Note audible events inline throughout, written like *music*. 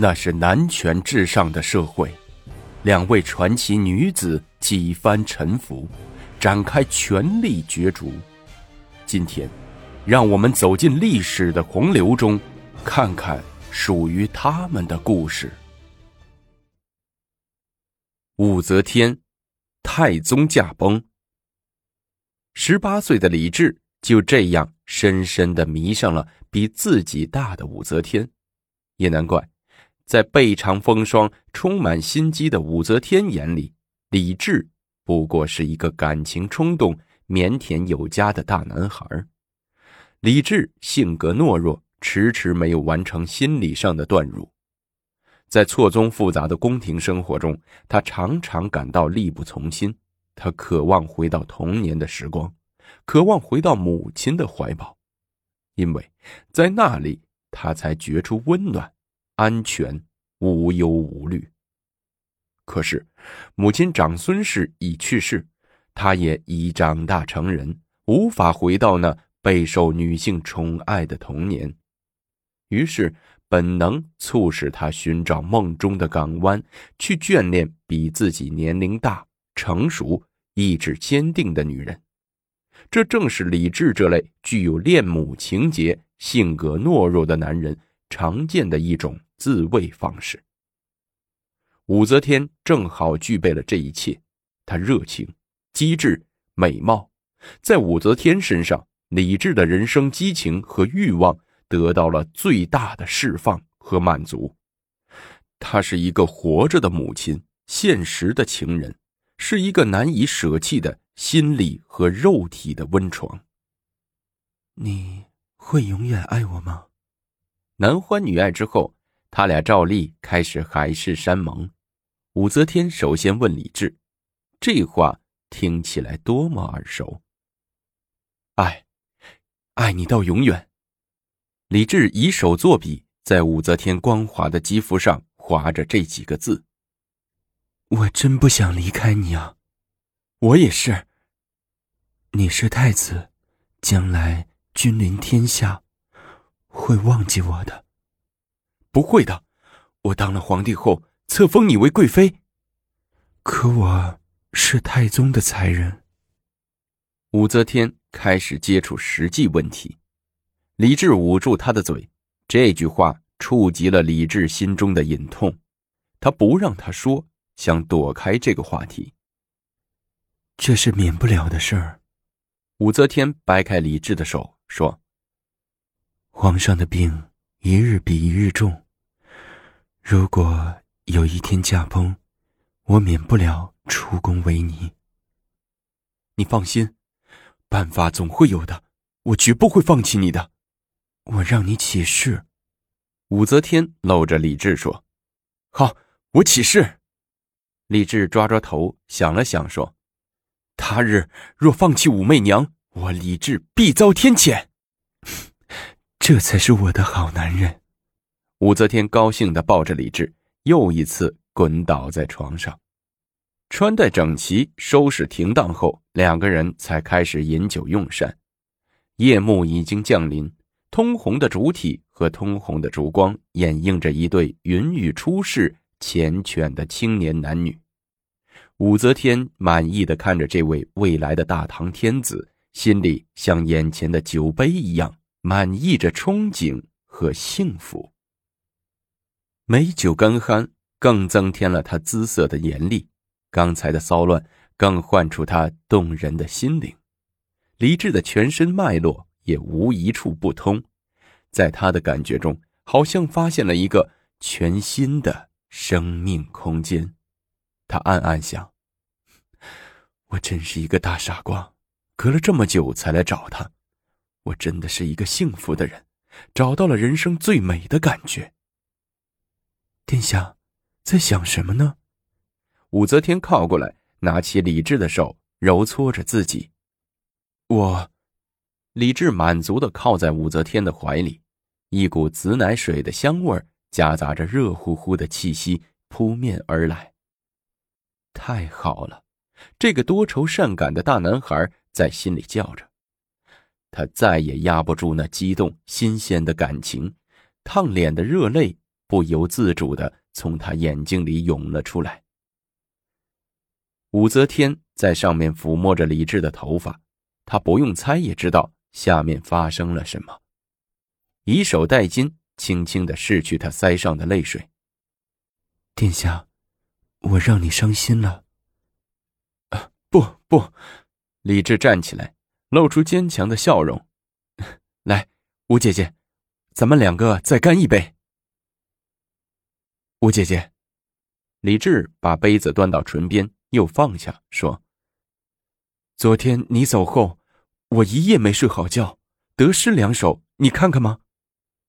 那是男权至上的社会，两位传奇女子几番沉浮，展开权力角逐。今天，让我们走进历史的洪流中，看看属于他们的故事。武则天，太宗驾崩。十八岁的李治就这样深深的迷上了比自己大的武则天，也难怪。在背尝风霜、充满心机的武则天眼里，李治不过是一个感情冲动、腼腆有加的大男孩。李治性格懦弱，迟迟没有完成心理上的断乳。在错综复杂的宫廷生活中，他常常感到力不从心。他渴望回到童年的时光，渴望回到母亲的怀抱，因为在那里，他才觉出温暖。安全无忧无虑。可是，母亲长孙氏已去世，他也已长大成人，无法回到那备受女性宠爱的童年。于是，本能促使他寻找梦中的港湾，去眷恋比自己年龄大、成熟、意志坚定的女人。这正是李治这类具有恋母情节、性格懦弱的男人常见的一种。自卫方式。武则天正好具备了这一切，她热情、机智、美貌，在武则天身上，理智的人生激情和欲望得到了最大的释放和满足。她是一个活着的母亲，现实的情人，是一个难以舍弃的心理和肉体的温床。你会永远爱我吗？男欢女爱之后。他俩照例开始海誓山盟。武则天首先问李治：“这话听起来多么耳熟。”“爱，爱你到永远。”李治以手作笔，在武则天光滑的肌肤上划着这几个字。“我真不想离开你啊！”“我也是。”“你是太子，将来君临天下，会忘记我的。”不会的，我当了皇帝后册封你为贵妃。可我是太宗的才人。武则天开始接触实际问题，李治捂住他的嘴。这句话触及了李治心中的隐痛，他不让他说，想躲开这个话题。这是免不了的事儿。武则天掰开李治的手说：“皇上的病一日比一日重。”如果有一天驾崩，我免不了出宫为尼。你放心，办法总会有的，我绝不会放弃你的。我让你起誓。武则天搂着李治说：“好，我起誓。”李治抓抓头，想了想说：“他日若放弃武媚娘，我李治必遭天谴。*laughs* 这才是我的好男人。”武则天高兴地抱着李治，又一次滚倒在床上。穿戴整齐，收拾停当后，两个人才开始饮酒用膳。夜幕已经降临，通红的烛体和通红的烛光，掩映着一对云雨出世、缱绻的青年男女。武则天满意的看着这位未来的大唐天子，心里像眼前的酒杯一样，满溢着憧憬和幸福。美酒干酣，更增添了他姿色的严厉；刚才的骚乱，更唤出他动人的心灵。李治的全身脉络也无一处不通，在他的感觉中，好像发现了一个全新的生命空间。他暗暗想：“我真是一个大傻瓜，隔了这么久才来找他。我真的是一个幸福的人，找到了人生最美的感觉。”殿下，在想什么呢？武则天靠过来，拿起李治的手，揉搓着自己。我，李治满足的靠在武则天的怀里，一股紫奶水的香味夹杂着热乎乎的气息扑面而来。太好了，这个多愁善感的大男孩在心里叫着。他再也压不住那激动新鲜的感情，烫脸的热泪。不由自主的从他眼睛里涌了出来。武则天在上面抚摸着李治的头发，他不用猜也知道下面发生了什么，以手代巾，轻轻的拭去他腮上的泪水。殿下，我让你伤心了。啊，不不，李治站起来，露出坚强的笑容。*laughs* 来，吴姐姐，咱们两个再干一杯。吴姐姐，李治把杯子端到唇边。又放下，说：“昨天你走后，我一夜没睡好觉，得失两首，你看看吗？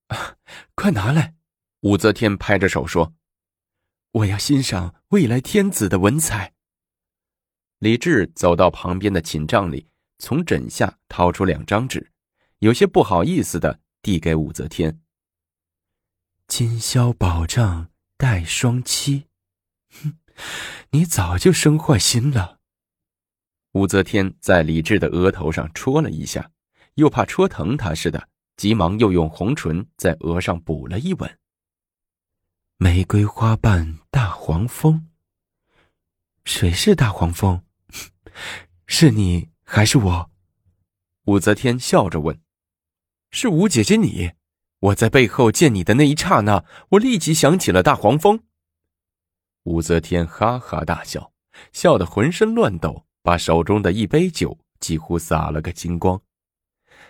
啊 *laughs* 快拿来！”武则天拍着手说：“我要欣赏未来天子的文采。”李治走到旁边的寝帐里，从枕下掏出两张纸，有些不好意思的递给武则天：“今宵保障待双栖。”哼。你早就生坏心了。武则天在李治的额头上戳了一下，又怕戳疼他似的，急忙又用红唇在额上补了一吻。玫瑰花瓣大黄蜂。谁是大黄蜂？*laughs* 是你还是我？武则天笑着问：“是吴姐姐你。我在背后见你的那一刹那，我立即想起了大黄蜂。”武则天哈哈大笑，笑得浑身乱抖，把手中的一杯酒几乎洒了个精光。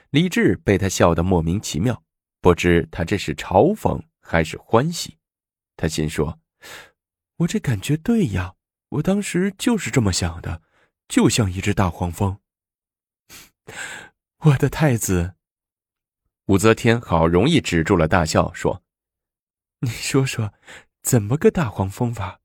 李治被他笑得莫名其妙，不知他这是嘲讽还是欢喜。他心说：“我这感觉对呀，我当时就是这么想的，就像一只大黄蜂。” *laughs* 我的太子，武则天好容易止住了大笑，说：“你说说，怎么个大黄蜂法？”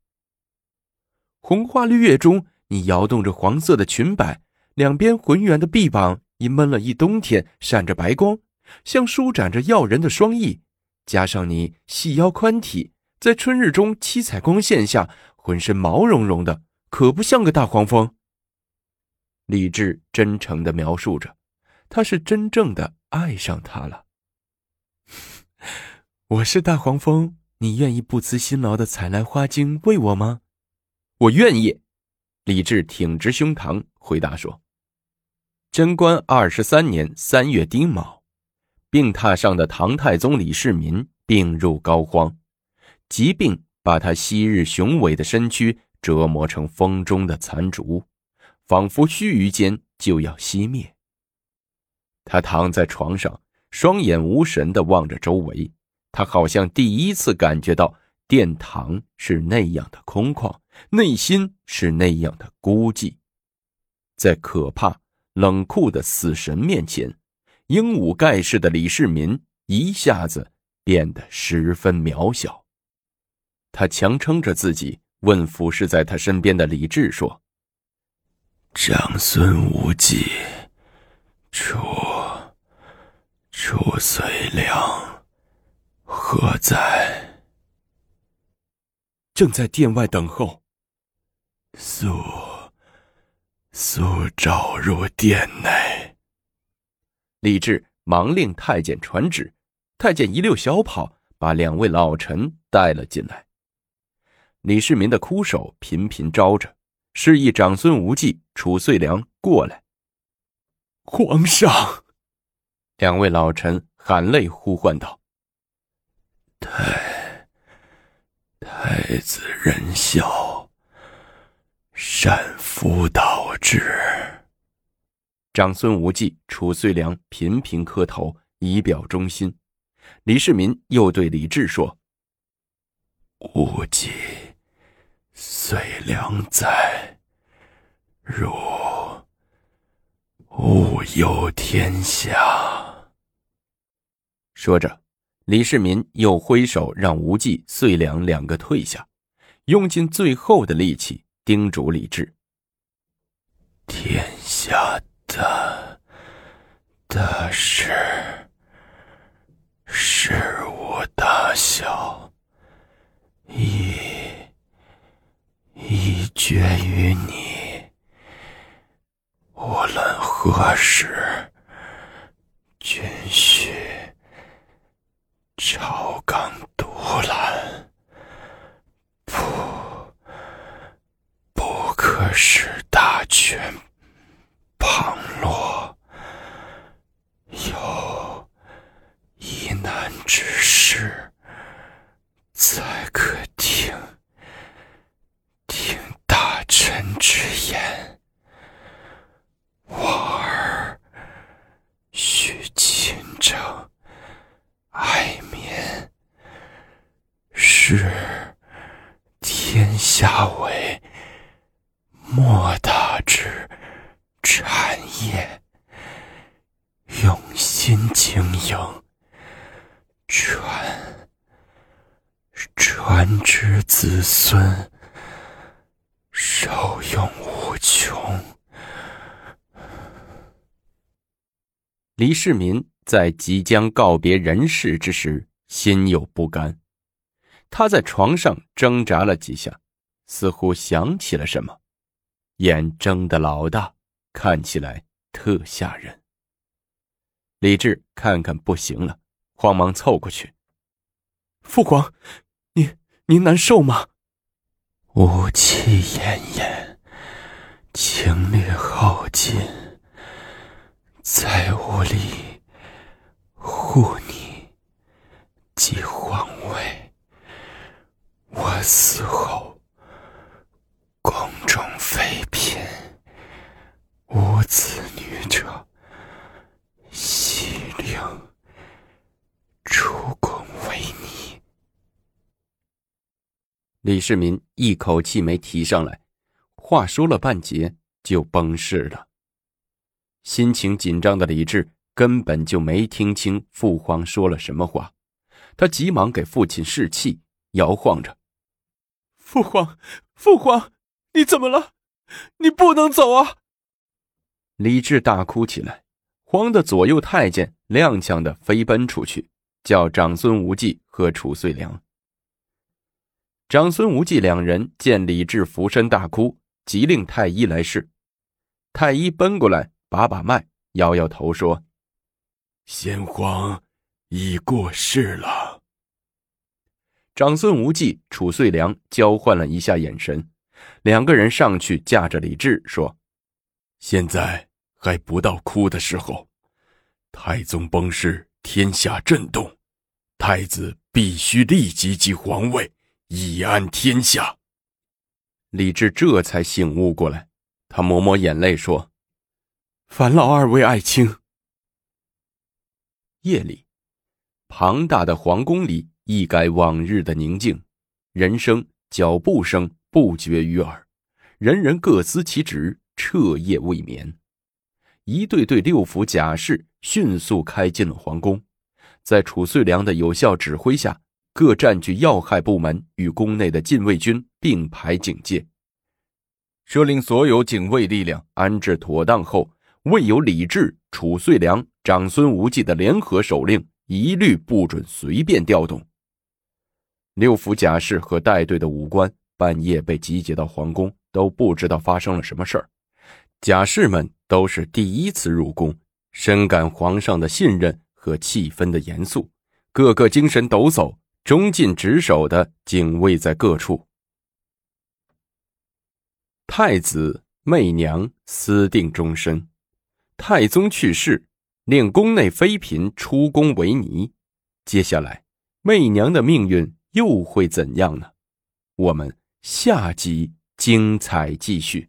红花绿叶中，你摇动着黄色的裙摆，两边浑圆的臂膀已闷了一冬天，闪着白光，像舒展着耀人的双翼。加上你细腰宽体，在春日中七彩光线下，浑身毛茸茸的，可不像个大黄蜂。李治真诚的描述着，他是真正的爱上他了。*laughs* 我是大黄蜂，你愿意不辞辛劳的采来花茎喂我吗？我愿意，李治挺直胸膛回答说：“贞观二十三年三月丁卯，病榻上的唐太宗李世民病入膏肓，疾病把他昔日雄伟的身躯折磨成风中的残烛，仿佛须臾间就要熄灭。他躺在床上，双眼无神的望着周围，他好像第一次感觉到殿堂是那样的空旷。”内心是那样的孤寂，在可怕冷酷的死神面前，英武盖世的李世民一下子变得十分渺小。他强撑着自己，问俯视在他身边的李治说：“长孙无忌，楚楚遂良何在？”正在殿外等候。速速召入殿内。李治忙令太监传旨，太监一溜小跑，把两位老臣带了进来。李世民的枯手频频招着，示意长孙无忌、褚遂良过来。皇上，两位老臣含泪呼唤道：“太太子仁孝。”善夫道之。长孙无忌、褚遂良频频磕头以表忠心。李世民又对李治说：“无忌、遂良在，汝勿忧天下。”说着，李世民又挥手让无忌、遂良两个退下，用尽最后的力气。叮嘱李治：“天下的大事，事无大小，已已决于你。无论何时，均须朝纲独揽，不，不可使大权旁落。有疑难之事，才可听听大臣之言。我儿须勤政爱民，使天下为莫大之产业。用心经营，传传之子孙，受用无穷。李世民在即将告别人世之时，心有不甘。他在床上挣扎了几下，似乎想起了什么，眼睁得老大，看起来特吓人。李治看看不行了，慌忙凑过去：“父皇，您您难受吗？”雾气奄奄，精力耗尽，在屋里护你即皇位。我死后，宫中妃嫔无子女者。西陵出宫为你。李世民一口气没提上来，话说了半截就崩逝了。心情紧张的李治根本就没听清父皇说了什么话，他急忙给父亲士气，摇晃着：“父皇，父皇，你怎么了？你不能走啊！”李治大哭起来。慌得左右太监踉跄的飞奔出去，叫长孙无忌和褚遂良。长孙无忌两人见李治俯身大哭，急令太医来试。太医奔过来，把把脉，摇摇头说：“先皇已过世了。”长孙无忌、褚遂良交换了一下眼神，两个人上去架着李治说：“现在。”还不到哭的时候，太宗崩逝，天下震动，太子必须立即即皇位，以安天下。李治这才醒悟过来，他抹抹眼泪说：“烦劳二位爱卿。”夜里，庞大的皇宫里一改往日的宁静，人声、脚步声不绝于耳，人人各司其职，彻夜未眠。一队队六府甲士迅速开进了皇宫，在褚遂良的有效指挥下，各占据要害部门与宫内的禁卫军并排警戒。设令所有警卫力量安置妥当后，未有李治、褚遂良、长孙无忌的联合手令，一律不准随便调动。六府甲士和带队的武官半夜被集结到皇宫，都不知道发生了什么事儿。甲士们。都是第一次入宫，深感皇上的信任和气氛的严肃，个个精神抖擞，忠尽职守的警卫在各处。太子媚娘私定终身，太宗去世，令宫内妃嫔出宫为尼。接下来，媚娘的命运又会怎样呢？我们下集精彩继续。